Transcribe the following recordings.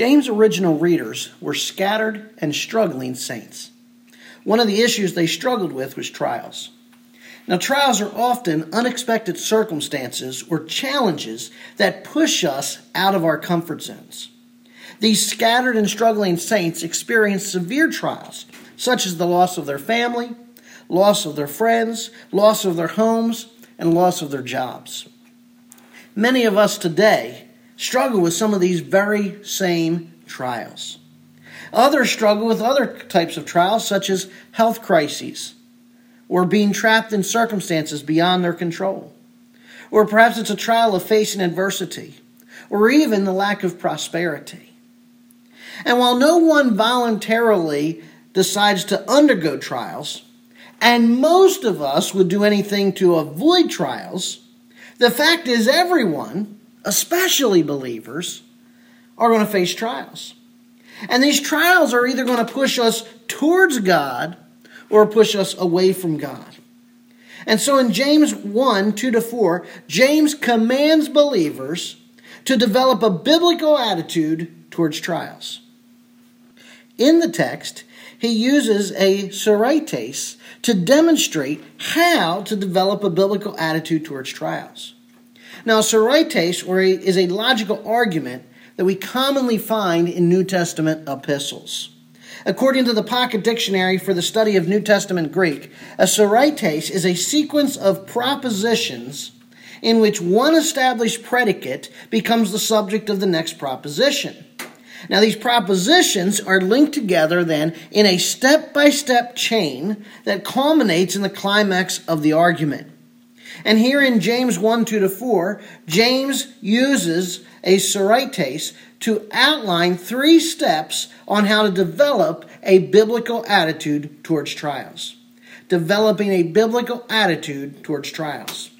James' original readers were scattered and struggling saints. One of the issues they struggled with was trials. Now, trials are often unexpected circumstances or challenges that push us out of our comfort zones. These scattered and struggling saints experienced severe trials, such as the loss of their family, loss of their friends, loss of their homes, and loss of their jobs. Many of us today struggle with some of these very same trials. Others struggle with other types of trials, such as health crises, or being trapped in circumstances beyond their control. Or perhaps it's a trial of facing adversity, or even the lack of prosperity. And while no one voluntarily decides to undergo trials, and most of us would do anything to avoid trials, the fact is everyone, especially believers, are going to face trials. And these trials are either going to push us towards God or push us away from God. And so in James 1 2 to 4, James commands believers to develop a biblical attitude towards trials. In the text, he uses a sorites to demonstrate how to develop a biblical attitude towards trials. Now, sorites is a logical argument that we commonly find in New Testament epistles. According to the Pocket Dictionary for the Study of New Testament Greek, a sorites is a sequence of propositions in which one established predicate becomes the subject of the next proposition. Now, these propositions are linked together then in a step by step chain that culminates in the climax of the argument. And here in James 1 2 to 4, James uses a sorites to outline three steps on how to develop a biblical attitude towards trials. Developing a biblical attitude towards trials.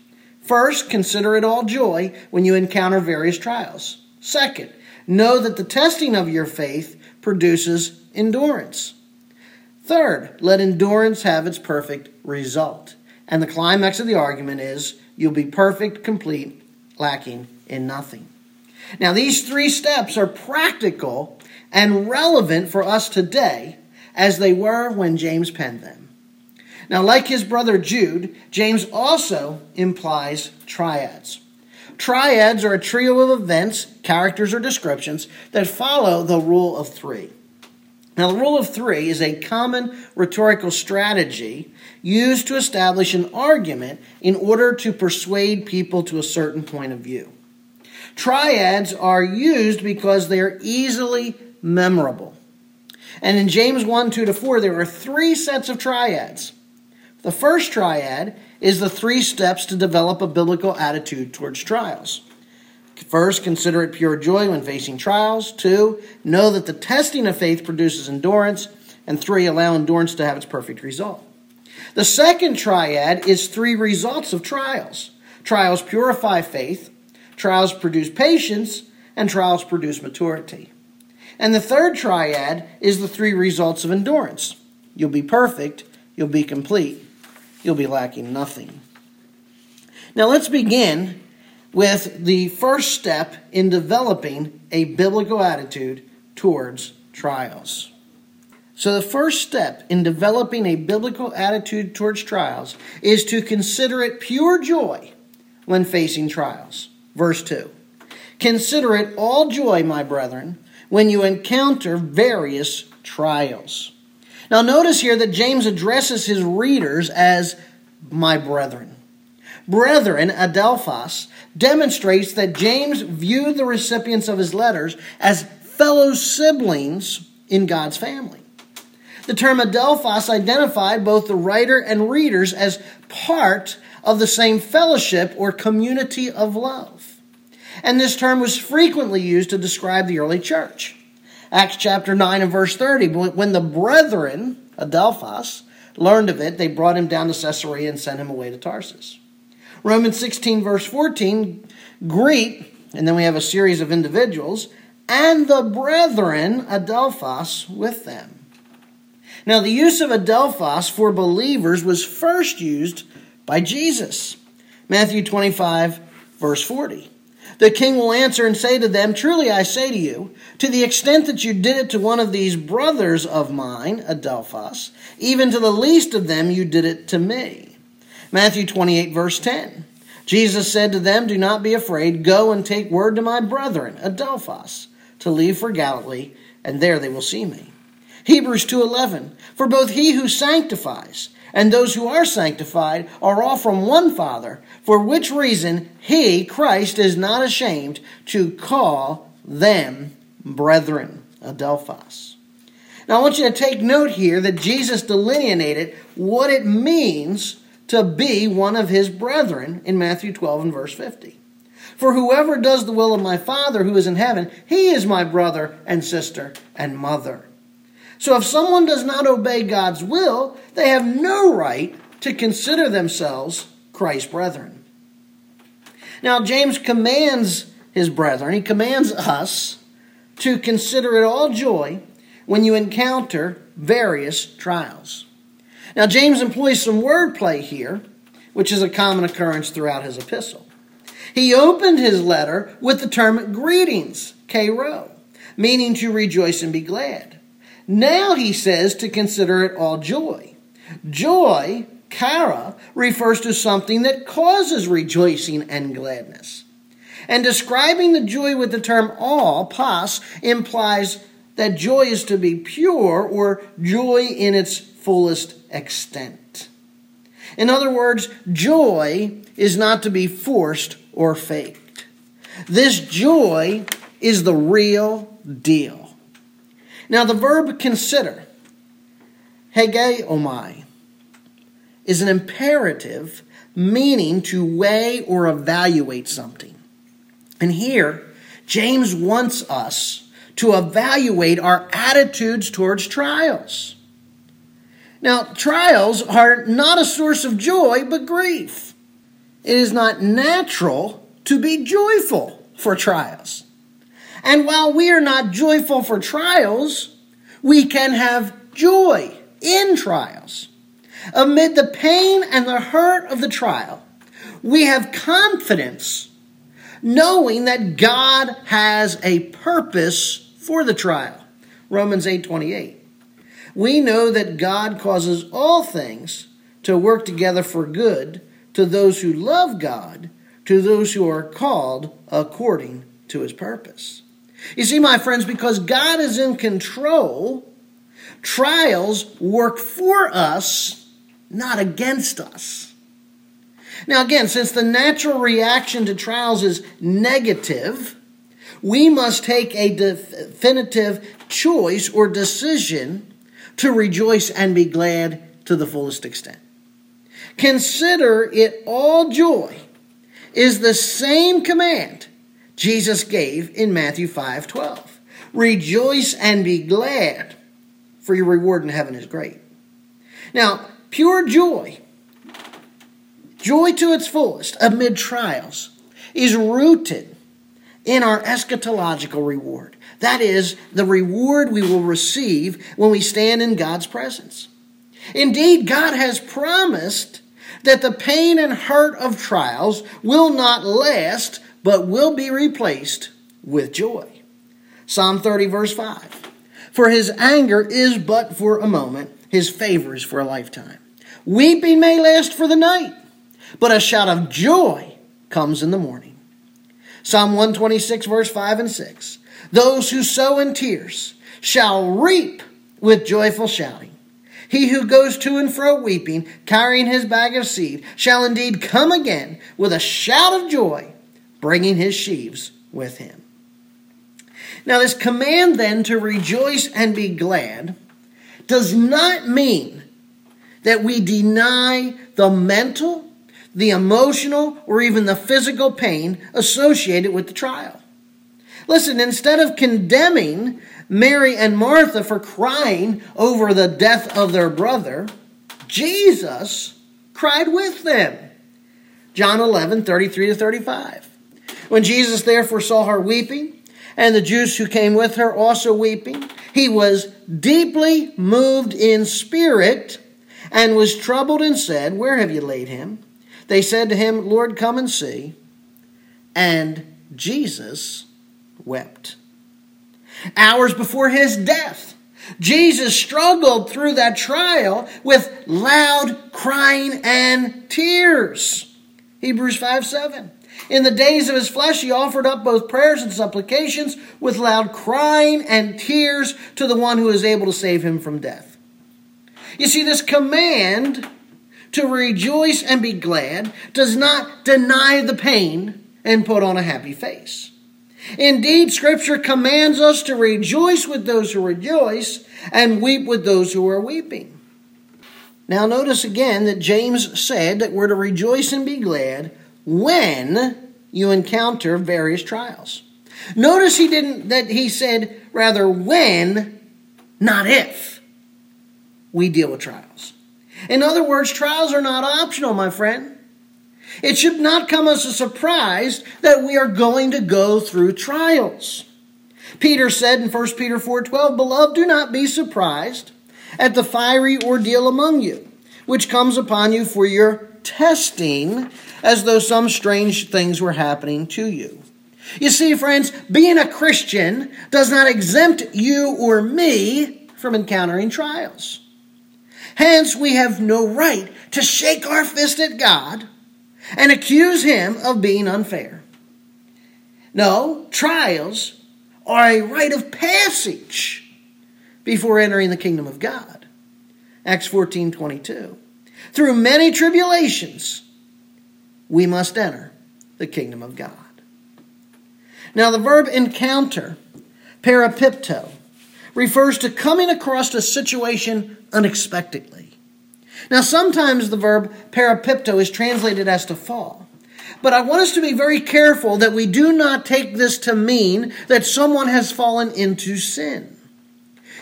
First, consider it all joy when you encounter various trials. Second, know that the testing of your faith produces endurance. Third, let endurance have its perfect result. And the climax of the argument is you'll be perfect, complete, lacking in nothing. Now, these three steps are practical and relevant for us today as they were when James penned them. Now, like his brother Jude, James also implies triads. Triads are a trio of events, characters, or descriptions that follow the rule of three. Now, the rule of three is a common rhetorical strategy used to establish an argument in order to persuade people to a certain point of view. Triads are used because they are easily memorable. And in James 1 2 to 4, there are three sets of triads. The first triad is the three steps to develop a biblical attitude towards trials. First, consider it pure joy when facing trials. Two, know that the testing of faith produces endurance. And three, allow endurance to have its perfect result. The second triad is three results of trials. Trials purify faith, trials produce patience, and trials produce maturity. And the third triad is the three results of endurance. You'll be perfect, you'll be complete, you'll be lacking nothing. Now let's begin with the first step in developing a biblical attitude towards trials. So, the first step in developing a biblical attitude towards trials is to consider it pure joy when facing trials. Verse 2 Consider it all joy, my brethren, when you encounter various trials. Now, notice here that James addresses his readers as my brethren. Brethren, adelphos, demonstrates that James viewed the recipients of his letters as fellow siblings in God's family. The term adelphos identified both the writer and readers as part of the same fellowship or community of love. And this term was frequently used to describe the early church. Acts chapter 9 and verse 30, when the brethren, adelphos, learned of it, they brought him down to Caesarea and sent him away to Tarsus. Romans 16, verse 14, greet, and then we have a series of individuals, and the brethren, adelphos, with them. Now, the use of adelphos for believers was first used by Jesus. Matthew 25, verse 40. The king will answer and say to them, Truly I say to you, to the extent that you did it to one of these brothers of mine, Adelphos, even to the least of them you did it to me. Matthew 28, verse 10. Jesus said to them, Do not be afraid. Go and take word to my brethren, Adelphos, to leave for Galilee, and there they will see me. Hebrews 2:11 For both he who sanctifies and those who are sanctified are all from one Father, for which reason he, Christ, is not ashamed to call them brethren. Adelphos. Now I want you to take note here that Jesus delineated what it means to be one of his brethren in Matthew 12 and verse 50. For whoever does the will of my Father who is in heaven, he is my brother and sister and mother. So if someone does not obey God's will, they have no right to consider themselves Christ's brethren. Now, James commands his brethren, he commands us to consider it all joy when you encounter various trials. Now, James employs some wordplay here, which is a common occurrence throughout his epistle. He opened his letter with the term greetings, chairo, meaning to rejoice and be glad. Now he says to consider it all joy. Joy, chara, refers to something that causes rejoicing and gladness. And describing the joy with the term all, pas, implies that joy is to be pure or joy in its fullest extent. In other words, joy is not to be forced or faked. This joy is the real deal. Now, the verb consider, hegeomai, is an imperative meaning to weigh or evaluate something. And here, James wants us to evaluate our attitudes towards trials. Now, trials are not a source of joy, but grief. It is not natural to be joyful for trials. And while we are not joyful for trials, we can have joy in trials. Amid the pain and the hurt of the trial, we have confidence knowing that God has a purpose for the trial. Romans 8:28. We know that God causes all things to work together for good to those who love God, to those who are called according to his purpose. You see, my friends, because God is in control, trials work for us, not against us. Now, again, since the natural reaction to trials is negative, we must take a definitive choice or decision to rejoice and be glad to the fullest extent. Consider it all joy is the same command Jesus gave in Matthew 5 12. Rejoice and be glad, for your reward in heaven is great. Now, pure joy, joy to its fullest amid trials, is rooted in our eschatological reward. That is, the reward we will receive when we stand in God's presence. Indeed, God has promised that the pain and hurt of trials will not last but will be replaced with joy. Psalm 30, verse 5. For his anger is but for a moment, his favor is for a lifetime. Weeping may last for the night, but a shout of joy comes in the morning. Psalm 126, verse 5 and 6. Those who sow in tears shall reap with joyful shouting. He who goes to and fro weeping, carrying his bag of seed, shall indeed come again with a shout of joy bringing his sheaves with him. Now, this command then to rejoice and be glad does not mean that we deny the mental, the emotional, or even the physical pain associated with the trial. Listen, instead of condemning Mary and Martha for crying over the death of their brother, Jesus cried with them. John 11, 33 to 35. When Jesus therefore saw her weeping, and the Jews who came with her also weeping, he was deeply moved in spirit and was troubled and said, Where have you laid him? They said to him, Lord, come and see. And Jesus wept. Hours before his death, Jesus struggled through that trial with loud crying and tears. Hebrews 5 7. In the days of his flesh, he offered up both prayers and supplications with loud crying and tears to the one who is able to save him from death. You see, this command to rejoice and be glad does not deny the pain and put on a happy face. Indeed, Scripture commands us to rejoice with those who rejoice and weep with those who are weeping. Now, notice again that James said that we're to rejoice and be glad when you encounter various trials. Notice he didn't, that he said rather when, not if, we deal with trials. In other words, trials are not optional, my friend. It should not come as a surprise that we are going to go through trials. Peter said in 1 Peter 4:12, "Beloved, do not be surprised at the fiery ordeal among you, which comes upon you for your testing, as though some strange things were happening to you." You see, friends, being a Christian does not exempt you or me from encountering trials. Hence, we have no right to shake our fist at God and accuse him of being unfair. No, trials are a rite of passage before entering the kingdom of God. Acts 14 22. Through many tribulations, we must enter the kingdom of God. Now, the verb encounter, parapipto, refers to coming across a situation unexpectedly. Now, sometimes the verb parapipto is translated as to fall. But I want us to be very careful that we do not take this to mean that someone has fallen into sin.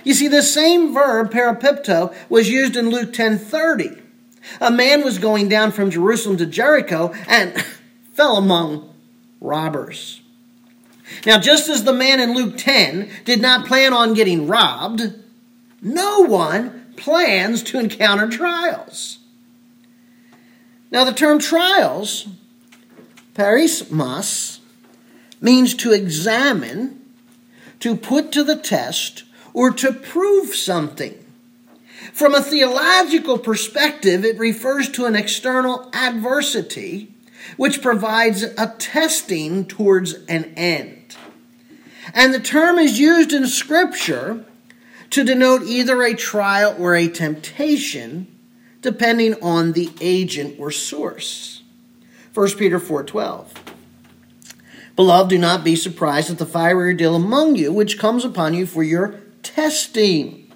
You see, the same verb, parapipto, was used in Luke 10:30. A man was going down from Jerusalem to Jericho and fell among robbers. Now, just as the man in Luke 10 did not plan on getting robbed, no one plans to encounter trials. Now, the term trials, peirasmos, means to examine, to put to the test, or to prove something. From a theological perspective, it refers to an external adversity which provides a testing towards an end. And the term is used in Scripture to denote either a trial or a temptation, depending on the agent or source. 1 Peter 4:12. Beloved, do not be surprised at the fiery ordeal among you, which comes upon you for your testing.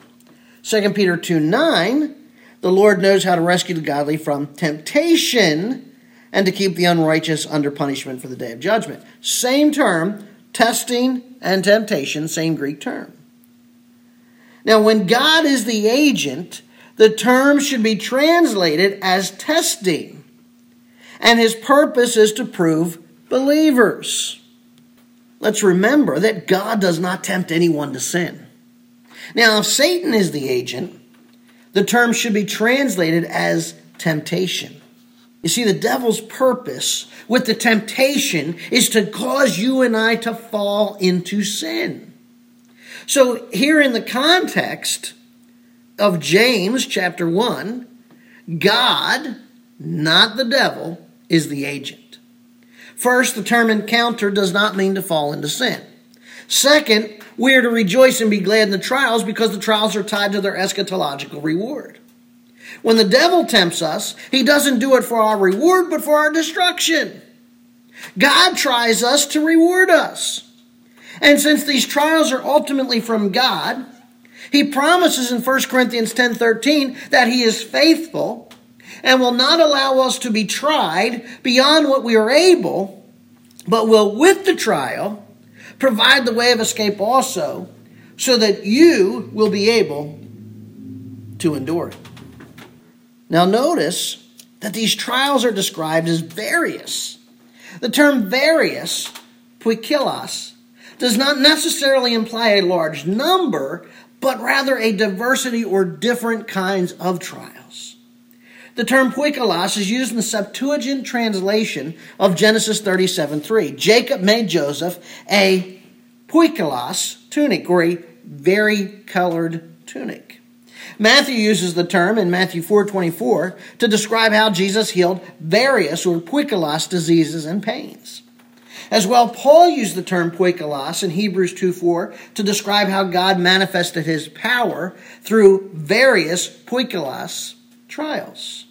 2 Peter 2 9, the Lord knows how to rescue the godly from temptation and to keep the unrighteous under punishment for the day of judgment. Same term, testing and temptation, same Greek term. Now, when God is the agent, the term should be translated as testing, and his purpose is to prove believers. Let's remember that God does not tempt anyone to sin. Now, if Satan is the agent, the term should be translated as temptation. You see, the devil's purpose with the temptation is to cause you and I to fall into sin. So, here in the context of James chapter 1, God, not the devil, is the agent. First, the term encounter does not mean to fall into sin. Second, we are to rejoice and be glad in the trials because the trials are tied to their eschatological reward. When the devil tempts us, he doesn't do it for our reward, but for our destruction. God tries us to reward us. And since these trials are ultimately from God, he promises in 1 Corinthians 10:13 that he is faithful and will not allow us to be tried beyond what we are able, but will with the trial provide the way of escape also, so that you will be able to endure it. Now, notice that these trials are described as various. The term various, poikilos, does not necessarily imply a large number, but rather a diversity or different kinds of trials. The term poikilos is used in the Septuagint translation of Genesis 37 3. Jacob made Joseph a poikilos tunic, or a vari-colored tunic. Matthew uses the term in Matthew 4:24 to describe how Jesus healed various or poikilos diseases and pains. As well, Paul used the term poikilos in Hebrews 2:4 to describe how God manifested his power through various poikilos trials.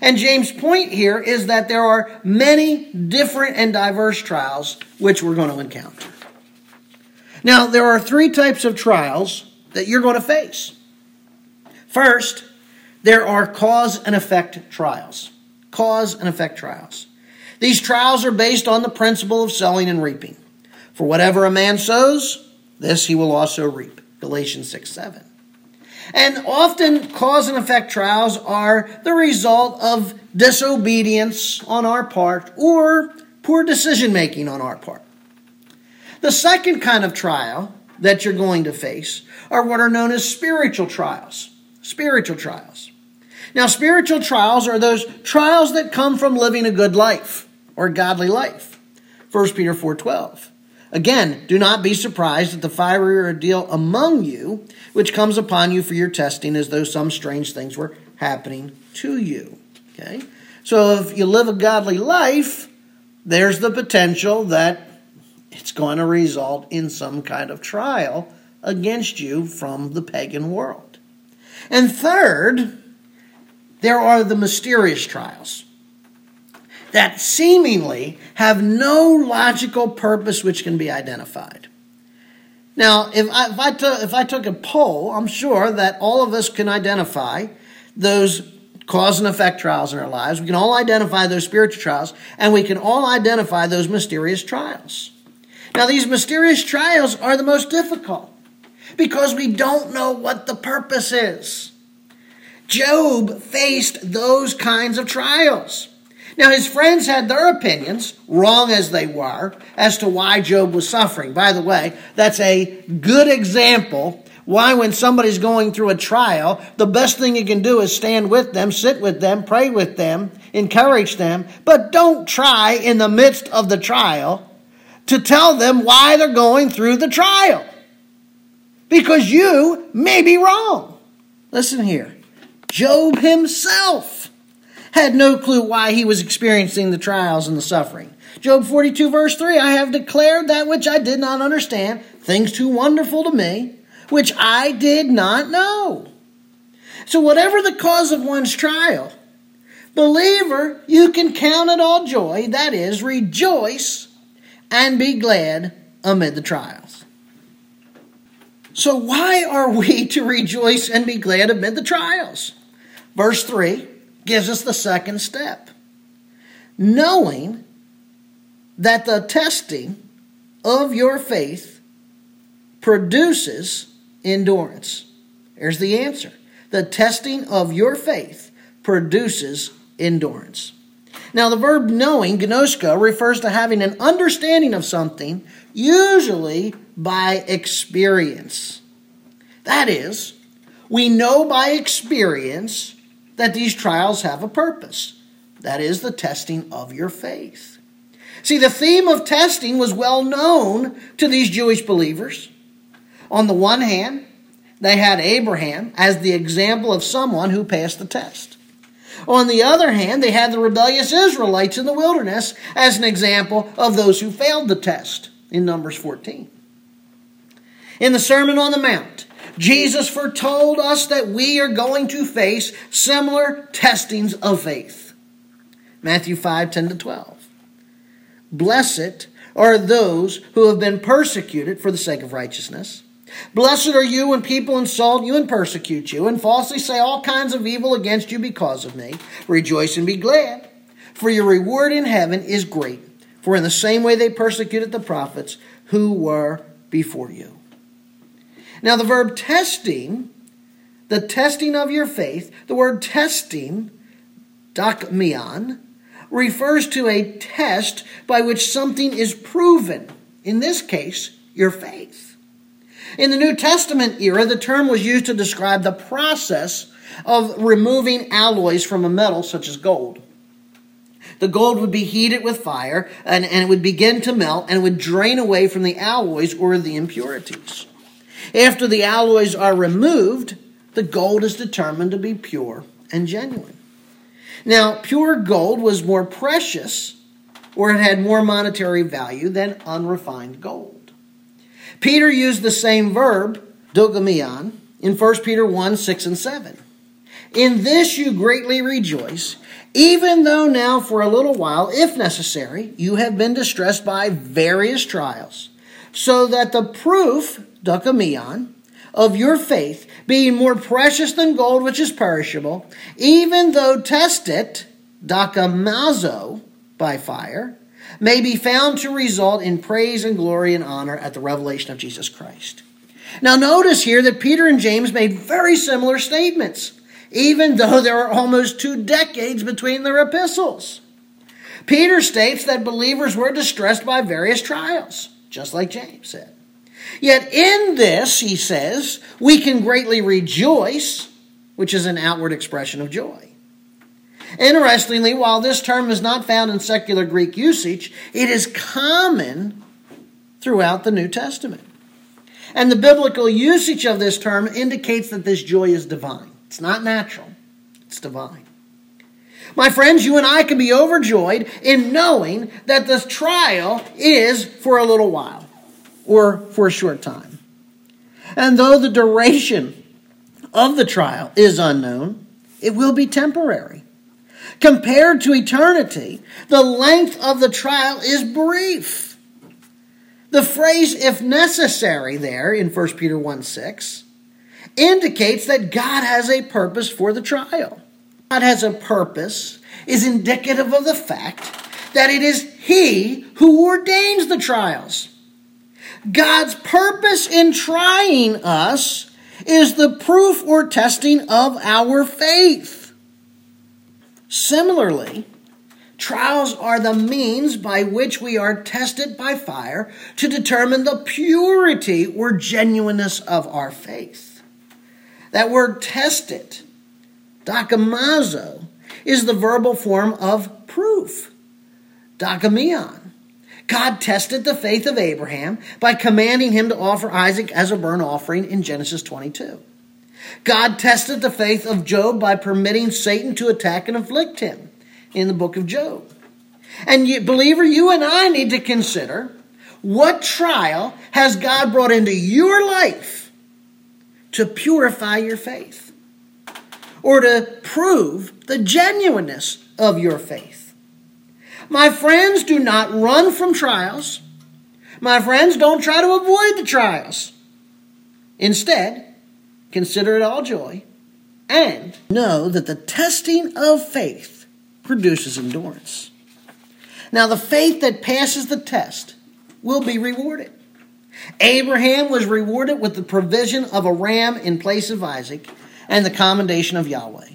And James' point here is that there are many different and diverse trials which we're going to encounter. Now, there are three types of trials that you're going to face. First, there are cause and effect trials. Cause and effect trials. These trials are based on the principle of sowing and reaping. For whatever a man sows, this he will also reap. Galatians 6 7. And often, cause and effect trials are the result of disobedience on our part or poor decision making on our part. The second kind of trial that you're going to face are what are known as spiritual trials. Spiritual trials. Now, spiritual trials are those trials that come from living a good life or godly life. 1 Peter 4:12. Again, do not be surprised at the fiery ordeal among you, which comes upon you for your testing, as though some strange things were happening to you. Okay? So if you live a godly life, there's the potential that it's going to result in some kind of trial against you from the pagan world. And third, there are the mysterious trials that seemingly have no logical purpose which can be identified. Now, if I, if if I took a poll, I'm sure that all of us can identify those cause and effect trials in our lives. We can all identify those spiritual trials, and we can all identify those mysterious trials. Now, these mysterious trials are the most difficult because we don't know what the purpose is. Job faced those kinds of trials. Now, his friends had their opinions, wrong as they were, as to why Job was suffering. By the way, that's a good example why, when somebody's going through a trial, the best thing you can do is stand with them, sit with them, pray with them, encourage them, but don't try in the midst of the trial to tell them why they're going through the trial. Because you may be wrong. Listen here Job himself had no clue why he was experiencing the trials and the suffering. Job 42, verse 3 I have declared that which I did not understand, things too wonderful to me, which I did not know. So, whatever the cause of one's trial, believer, you can count it all joy, that is, rejoice and be glad amid the trials. So, why are we to rejoice and be glad amid the trials? Verse 3 gives us the second step. Knowing that the testing of your faith produces endurance. There's the answer. The testing of your faith produces endurance. Now, the verb knowing, gnosko, refers to having an understanding of something, usually by experience. That is, we know by experience that these trials have a purpose. That is the testing of your faith. See, the theme of testing was well known to these Jewish believers. On the one hand, they had Abraham as the example of someone who passed the test. On the other hand, they had the rebellious Israelites in the wilderness as an example of those who failed the test in Numbers 14. In the Sermon on the Mount, Jesus foretold us that we are going to face similar testings of faith. Matthew 5 10 to 12. Blessed are those who have been persecuted for the sake of righteousness. Blessed are you when people insult you and persecute you and falsely say all kinds of evil against you because of me. Rejoice and be glad, for your reward in heaven is great. For in the same way they persecuted the prophets who were before you. Now, the verb testing, the testing of your faith, the word testing, dokmion, refers to a test by which something is proven. In this case, your faith. In the New Testament era, the term was used to describe the process of removing alloys from a metal such as gold. The gold would be heated with fire and, and it would begin to melt and it would drain away from the alloys or the impurities. After the alloys are removed, the gold is determined to be pure and genuine. Now, pure gold was more precious or it had more monetary value than unrefined gold. Peter used the same verb, dogamion, in 1 Peter 1 6 and 7. In this you greatly rejoice, even though now for a little while, if necessary, you have been distressed by various trials, so that the proof, dogamion, of your faith, being more precious than gold which is perishable, even though tested, dokamazo, by fire, may be found to result in praise and glory and honor at the revelation of Jesus Christ. Now, notice here that Peter and James made very similar statements, even though there are almost two decades between their epistles. Peter states that believers were distressed by various trials, just like James said. Yet in this, he says, we can greatly rejoice, which is an outward expression of joy. Interestingly, while this term is not found in secular Greek usage, it is common throughout the New Testament. And the biblical usage of this term indicates that this joy is divine. It's not natural, it's divine. My friends, you and I can be overjoyed in knowing that this trial is for a little while or for a short time. And though the duration of the trial is unknown, it will be temporary. Compared to eternity, the length of the trial is brief. The phrase, if necessary, there in 1 Peter 1 6, indicates that God has a purpose for the trial. God has a purpose is indicative of the fact that it is He who ordains the trials. God's purpose in trying us is the proof or testing of our faith. Similarly, Trials are the means by which we are tested by fire to determine the purity or genuineness of our faith. That word tested, dokamazo, is the verbal form of proof, dokamion. God tested the faith of Abraham by commanding him to offer Isaac as a burnt offering in Genesis 22. God tested the faith of Job by permitting Satan to attack and afflict him in the book of Job. And you, believer, you and I need to consider what trial has God brought into your life to purify your faith or to prove the genuineness of your faith. My friends, do not run from trials. My friends, don't try to avoid the trials. Instead, consider it all joy and know that the testing of faith produces endurance. Now, the faith that passes the test will be rewarded. Abraham was rewarded with the provision of a ram in place of Isaac and the commendation of Yahweh.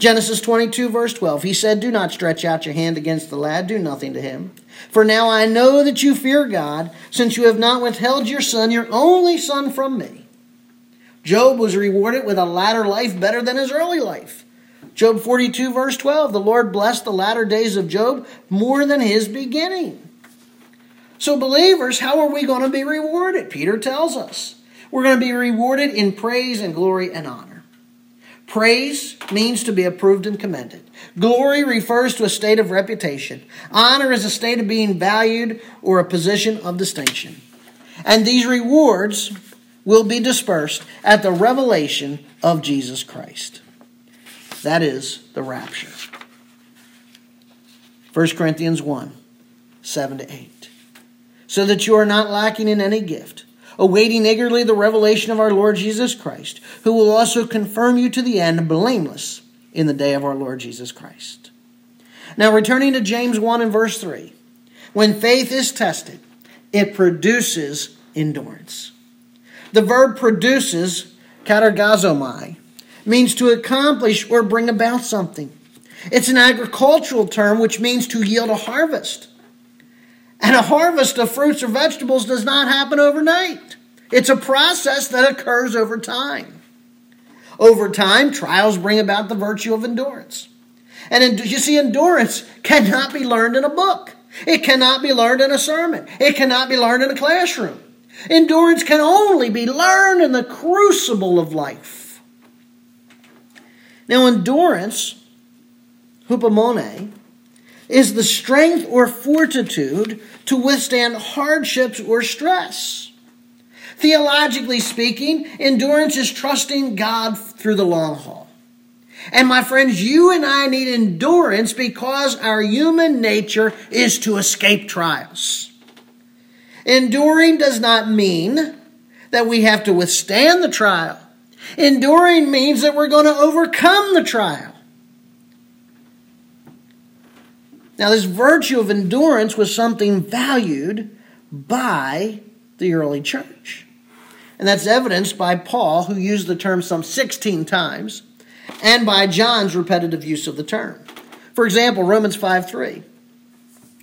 Genesis 22, verse 12, he said, Do not stretch out your hand against the lad, do nothing to him. For now I know that you fear God, since you have not withheld your son, your only son, from me. Job was rewarded with a latter life better than his early life. Job 42, verse 12 the Lord blessed the latter days of Job more than his beginning. So, believers, how are we going to be rewarded? Peter tells us. We're going to be rewarded in praise and glory and honor. Praise means to be approved and commended. Glory refers to a state of reputation. Honor is a state of being valued or a position of distinction. And these rewards will be dispersed at the revelation of Jesus Christ. That is the rapture. 1 Corinthians 1 7 to 8. So that you are not lacking in any gift, awaiting eagerly the revelation of our Lord Jesus Christ, who will also confirm you to the end blameless in the day of our Lord Jesus Christ. Now, returning to James 1 and verse 3. When faith is tested, it produces endurance. The verb produces, katergazomai, means to accomplish or bring about something. It's an agricultural term which means to yield a harvest. And a harvest of fruits or vegetables does not happen overnight. It's a process that occurs over time. Over time, trials bring about the virtue of endurance. And you see, endurance cannot be learned in a book. It cannot be learned in a sermon. It cannot be learned in a classroom. Endurance can only be learned in the crucible of life. Now, endurance, hupomone, is the strength or fortitude to withstand hardships or stress. Theologically speaking, endurance is trusting God through the long haul. And my friends, you and I need endurance because our human nature is to escape trials. Enduring does not mean that we have to withstand the trial. Enduring means that we're going to overcome the trial. Now, this virtue of endurance was something valued by the early church. And that's evidenced by Paul, who used the term some 16 times, and by John's repetitive use of the term. For example, Romans 5 3.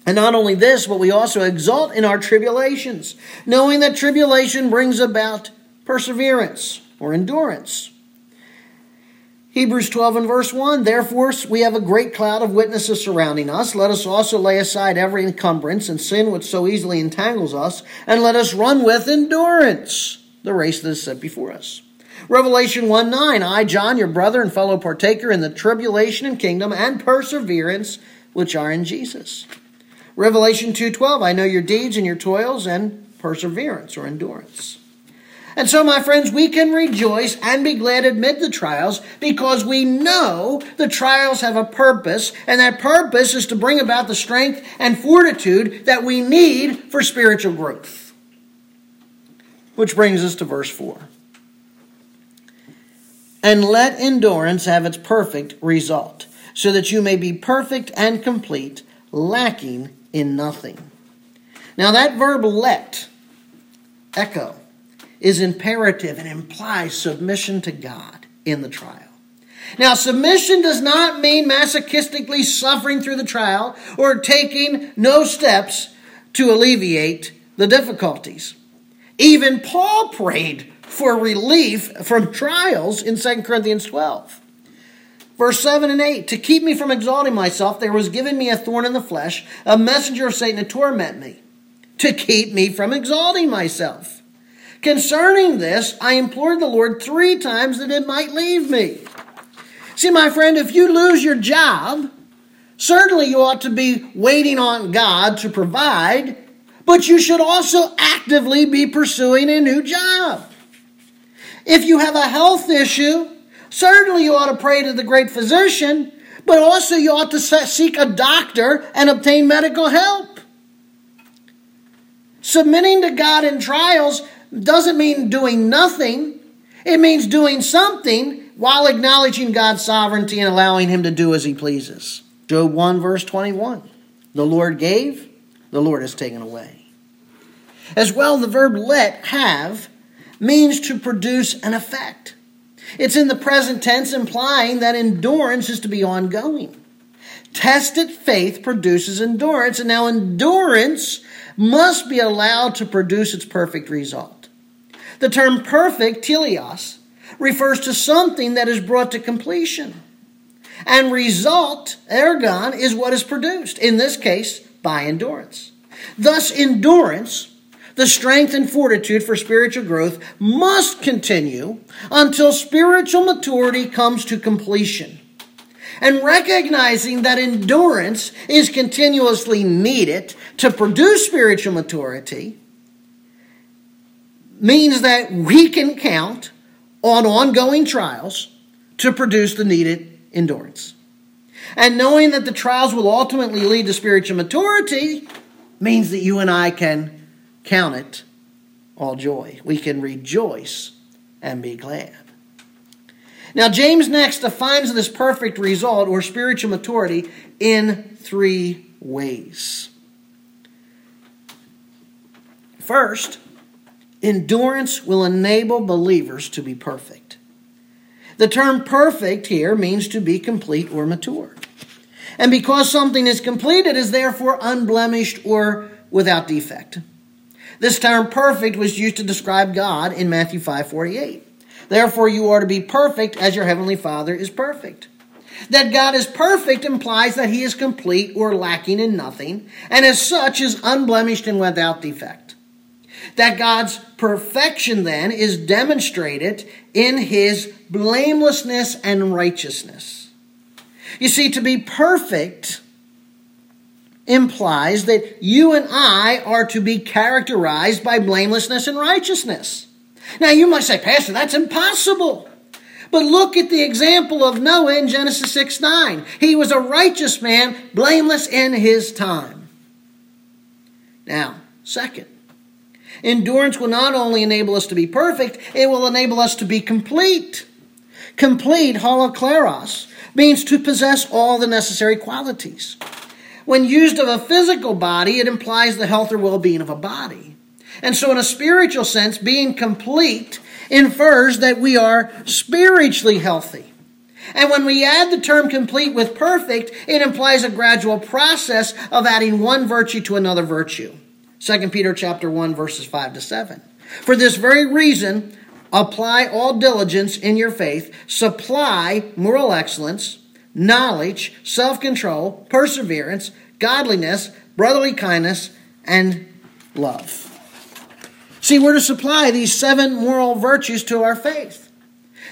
And not only this, but we also exult in our tribulations, knowing that tribulation brings about perseverance or endurance. Hebrews 12 and verse 1 Therefore, we have a great cloud of witnesses surrounding us. Let us also lay aside every encumbrance and sin which so easily entangles us, and let us run with endurance the race that is set before us. Revelation 1 9 I, John, your brother and fellow partaker in the tribulation and kingdom and perseverance which are in Jesus. Revelation 2:12 I know your deeds and your toils and perseverance or endurance. And so, my friends, we can rejoice and be glad amid the trials because we know the trials have a purpose, and that purpose is to bring about the strength and fortitude that we need for spiritual growth. Which brings us to verse 4. And let endurance have its perfect result, so that you may be perfect and complete, lacking in nothing. Now, that verb let, echo, is imperative and implies submission to God in the trial. Now, submission does not mean masochistically suffering through the trial or taking no steps to alleviate the difficulties. Even Paul prayed for relief from trials in 2 Corinthians 12. Verse 7 and 8 To keep me from exalting myself, there was given me a thorn in the flesh, a messenger of Satan to torment me, to keep me from exalting myself. Concerning this, I implored the Lord three times that it might leave me. See, my friend, if you lose your job, certainly you ought to be waiting on God to provide, but you should also actively be pursuing a new job. If you have a health issue, certainly you ought to pray to the great physician, but also you ought to seek a doctor and obtain medical help. Submitting to God in trials doesn't mean doing nothing. It means doing something while acknowledging God's sovereignty and allowing Him to do as He pleases. Job 1, verse 21. The Lord gave, the Lord has taken away. As well, the verb let, have, means to produce an effect. It's in the present tense, implying that endurance is to be ongoing. Tested faith produces endurance, and now endurance must be allowed to produce its perfect result. The term perfect, teleios, refers to something that is brought to completion. And result, ergon, is what is produced, in this case, by endurance. Thus, endurance, the strength and fortitude for spiritual growth, must continue until spiritual maturity comes to completion. And recognizing that endurance is continuously needed to produce spiritual maturity, means that we can count on ongoing trials to produce the needed endurance. And knowing that the trials will ultimately lead to spiritual maturity means that you and I can count it all joy. We can rejoice and be glad. Now, James next defines this perfect result or spiritual maturity in three ways. First, Endurance will enable believers to be perfect. The term perfect here means to be complete or mature. And because something is complete, it is therefore unblemished or without defect. This term perfect was used to describe God in Matthew 5:48. Therefore, you are to be perfect as your heavenly Father is perfect. That God is perfect implies that he is complete or lacking in nothing, and as such is unblemished and without defect. That God's perfection then is demonstrated in his blamelessness and righteousness. You see, to be perfect implies that you and I are to be characterized by blamelessness and righteousness. Now you might say, Pastor, that's impossible. But look at the example of Noah in Genesis 6 9. He was a righteous man, blameless in his time. Now, second, endurance will not only enable us to be perfect, it will enable us to be complete. Complete, holokleros, means to possess all the necessary qualities. When used of a physical body, it implies the health or well being of a body. And so, in a spiritual sense, being complete infers that we are spiritually healthy. And when we add the term complete with perfect, it implies a gradual process of adding one virtue to another virtue. 2 Peter chapter 1 verses 5 to 7. For this very reason, apply all diligence in your faith, supply moral excellence, knowledge, self-control, perseverance, godliness, brotherly kindness, and love. See, we're to supply these seven moral virtues to our faith.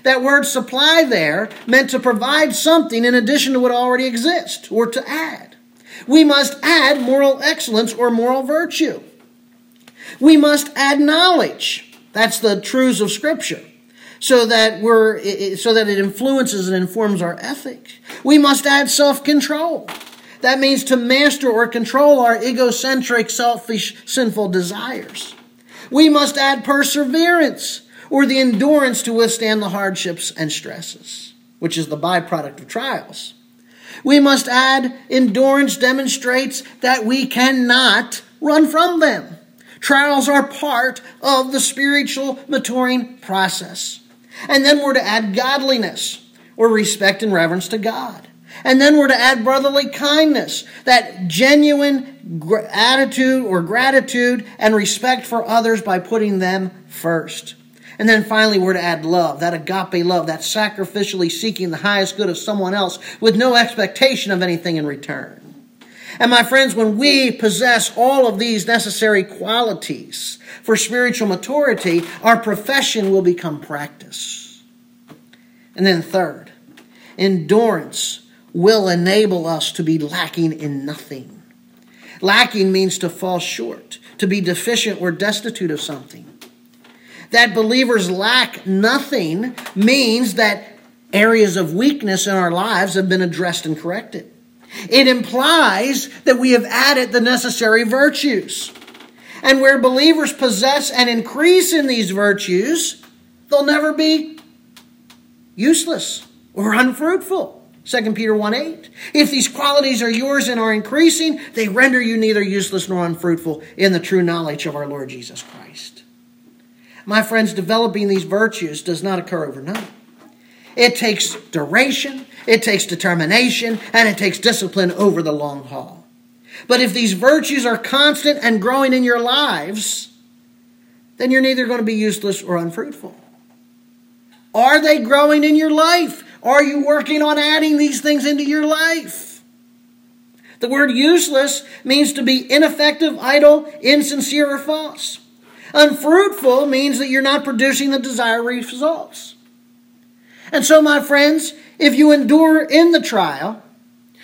That word supply there meant to provide something in addition to what already exists, or to add. We must add moral excellence or moral virtue. We must add knowledge. That's the truths of Scripture. So that we're so that it influences and informs our ethics. We must add self-control. That means to master or control our egocentric, selfish, sinful desires. We must add perseverance or the endurance to withstand the hardships and stresses, which is the byproduct of trials. We must add endurance demonstrates that we cannot run from them. Trials are part of the spiritual maturing process. And then we're to add godliness or respect and reverence to God. And then we're to add brotherly kindness, that genuine attitude or gratitude and respect for others by putting them first. And then finally, we're to add love, that agape love, that sacrificially seeking the highest good of someone else with no expectation of anything in return. And my friends, when we possess all of these necessary qualities for spiritual maturity, our profession will become practice. And then third, endurance will enable us to be lacking in nothing. Lacking means to fall short, to be deficient or destitute of something. That believers lack nothing means that areas of weakness in our lives have been addressed and corrected. It implies that we have added the necessary virtues. And where believers possess and increase in these virtues, they'll never be useless or unfruitful. 2 Peter 1 8. If these qualities are yours and are increasing, they render you neither useless nor unfruitful in the true knowledge of our Lord Jesus Christ. My friends, developing these virtues does not occur overnight. It takes duration, it takes determination, and it takes discipline over the long haul. But if these virtues are constant and growing in your lives, then you're neither going to be useless or unfruitful. Are they growing in your life? Are you working on adding these things into your life? The word useless means to be ineffective, idle, insincere, or false. Unfruitful means that you're not producing the desired results. And so, my friends, if you endure in the trial,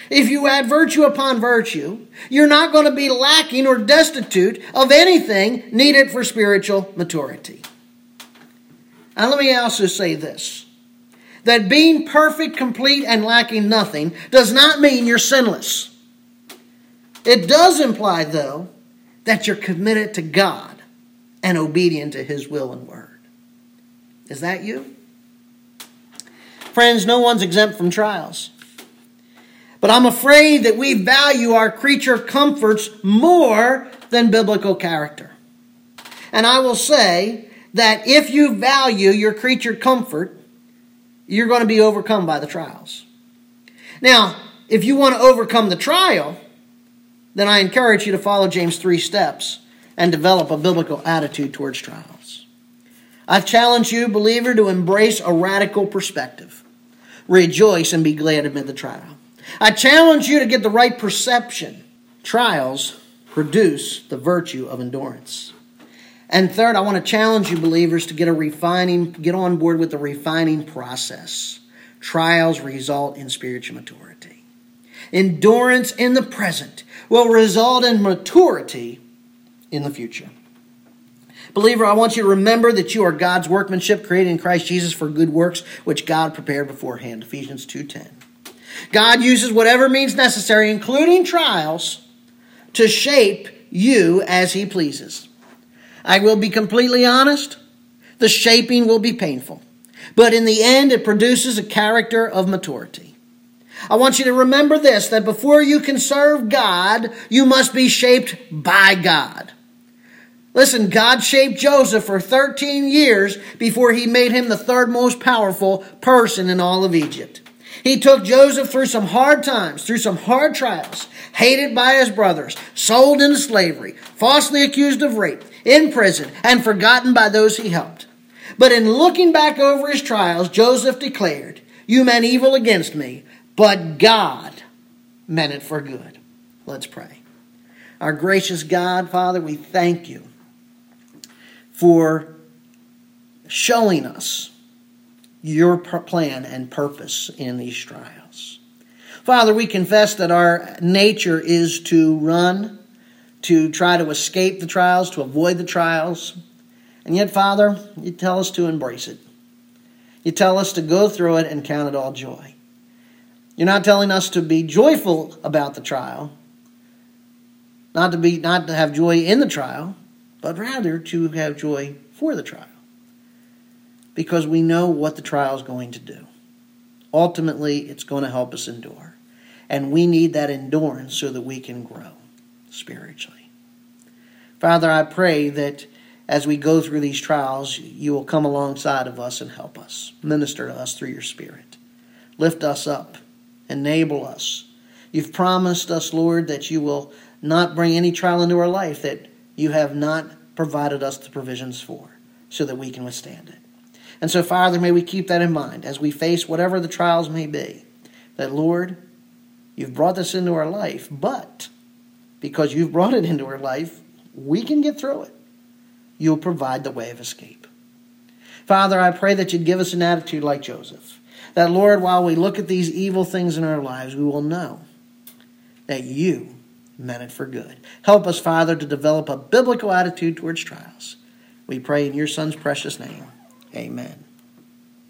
if you add virtue upon virtue, you're not going to be lacking or destitute of anything needed for spiritual maturity. Now, let me also say this that being perfect, complete, and lacking nothing does not mean you're sinless. It does imply, though, that you're committed to God and obedient to His will and word. Is that you? Friends, no one's exempt from trials. But I'm afraid that we value our creature comforts more than biblical character. And I will say that if you value your creature comfort, you're going to be overcome by the trials. Now, if you want to overcome the trial, then I encourage you to follow James' three steps and develop a biblical attitude towards trials. I challenge you, believer, to embrace a radical perspective. Rejoice and be glad amid the trial. I challenge you to get the right perception. Trials produce the virtue of endurance. And third, I want to challenge you, believers, to get a refining, get on board with the refining process. Trials result in spiritual maturity. Endurance in the present will result in maturity in the future. Believer, I want you to remember that you are God's workmanship created in Christ Jesus for good works which God prepared beforehand. Ephesians 2:10. God uses whatever means necessary, including trials, to shape you as he pleases. I will be completely honest, the shaping will be painful. But in the end, it produces a character of maturity. I want you to remember this that before you can serve God, you must be shaped by God. Listen, God shaped Joseph for 13 years before he made him the third most powerful person in all of Egypt. He took Joseph through some hard times, through some hard trials, hated by his brothers, sold into slavery, falsely accused of rape, in prison, and forgotten by those he helped. But in looking back over his trials, Joseph declared, You meant evil against me, but God meant it for good. Let's pray. Our gracious God, Father, we thank you for showing us your plan and purpose in these trials. Father, we confess that our nature is to run, to try to escape the trials, to avoid the trials. And yet, Father, you tell us to embrace it. You tell us to go through it and count it all joy. You're not telling us to be joyful about the trial, not to be not to have joy in the trial, but rather to have joy for the trial. Because we know what the trial is going to do. Ultimately, it's going to help us endure. And we need that endurance so that we can grow spiritually. Father, I pray that as we go through these trials, you will come alongside of us and help us. Minister to us through your Spirit. Lift us up. Enable us. You've promised us, Lord, that you will not bring any trial into our life that you have not provided us the provisions for so that we can withstand it. And so, Father, may we keep that in mind as we face whatever the trials may be. That, Lord, you've brought this into our life, but because you've brought it into our life, we can get through it. You'll provide the way of escape. Father, I pray that you'd give us an attitude like Joseph. That, Lord, while we look at these evil things in our lives, we will know that you meant it for good. Help us, Father, to develop a biblical attitude towards trials. We pray in your Son's precious name. Amen.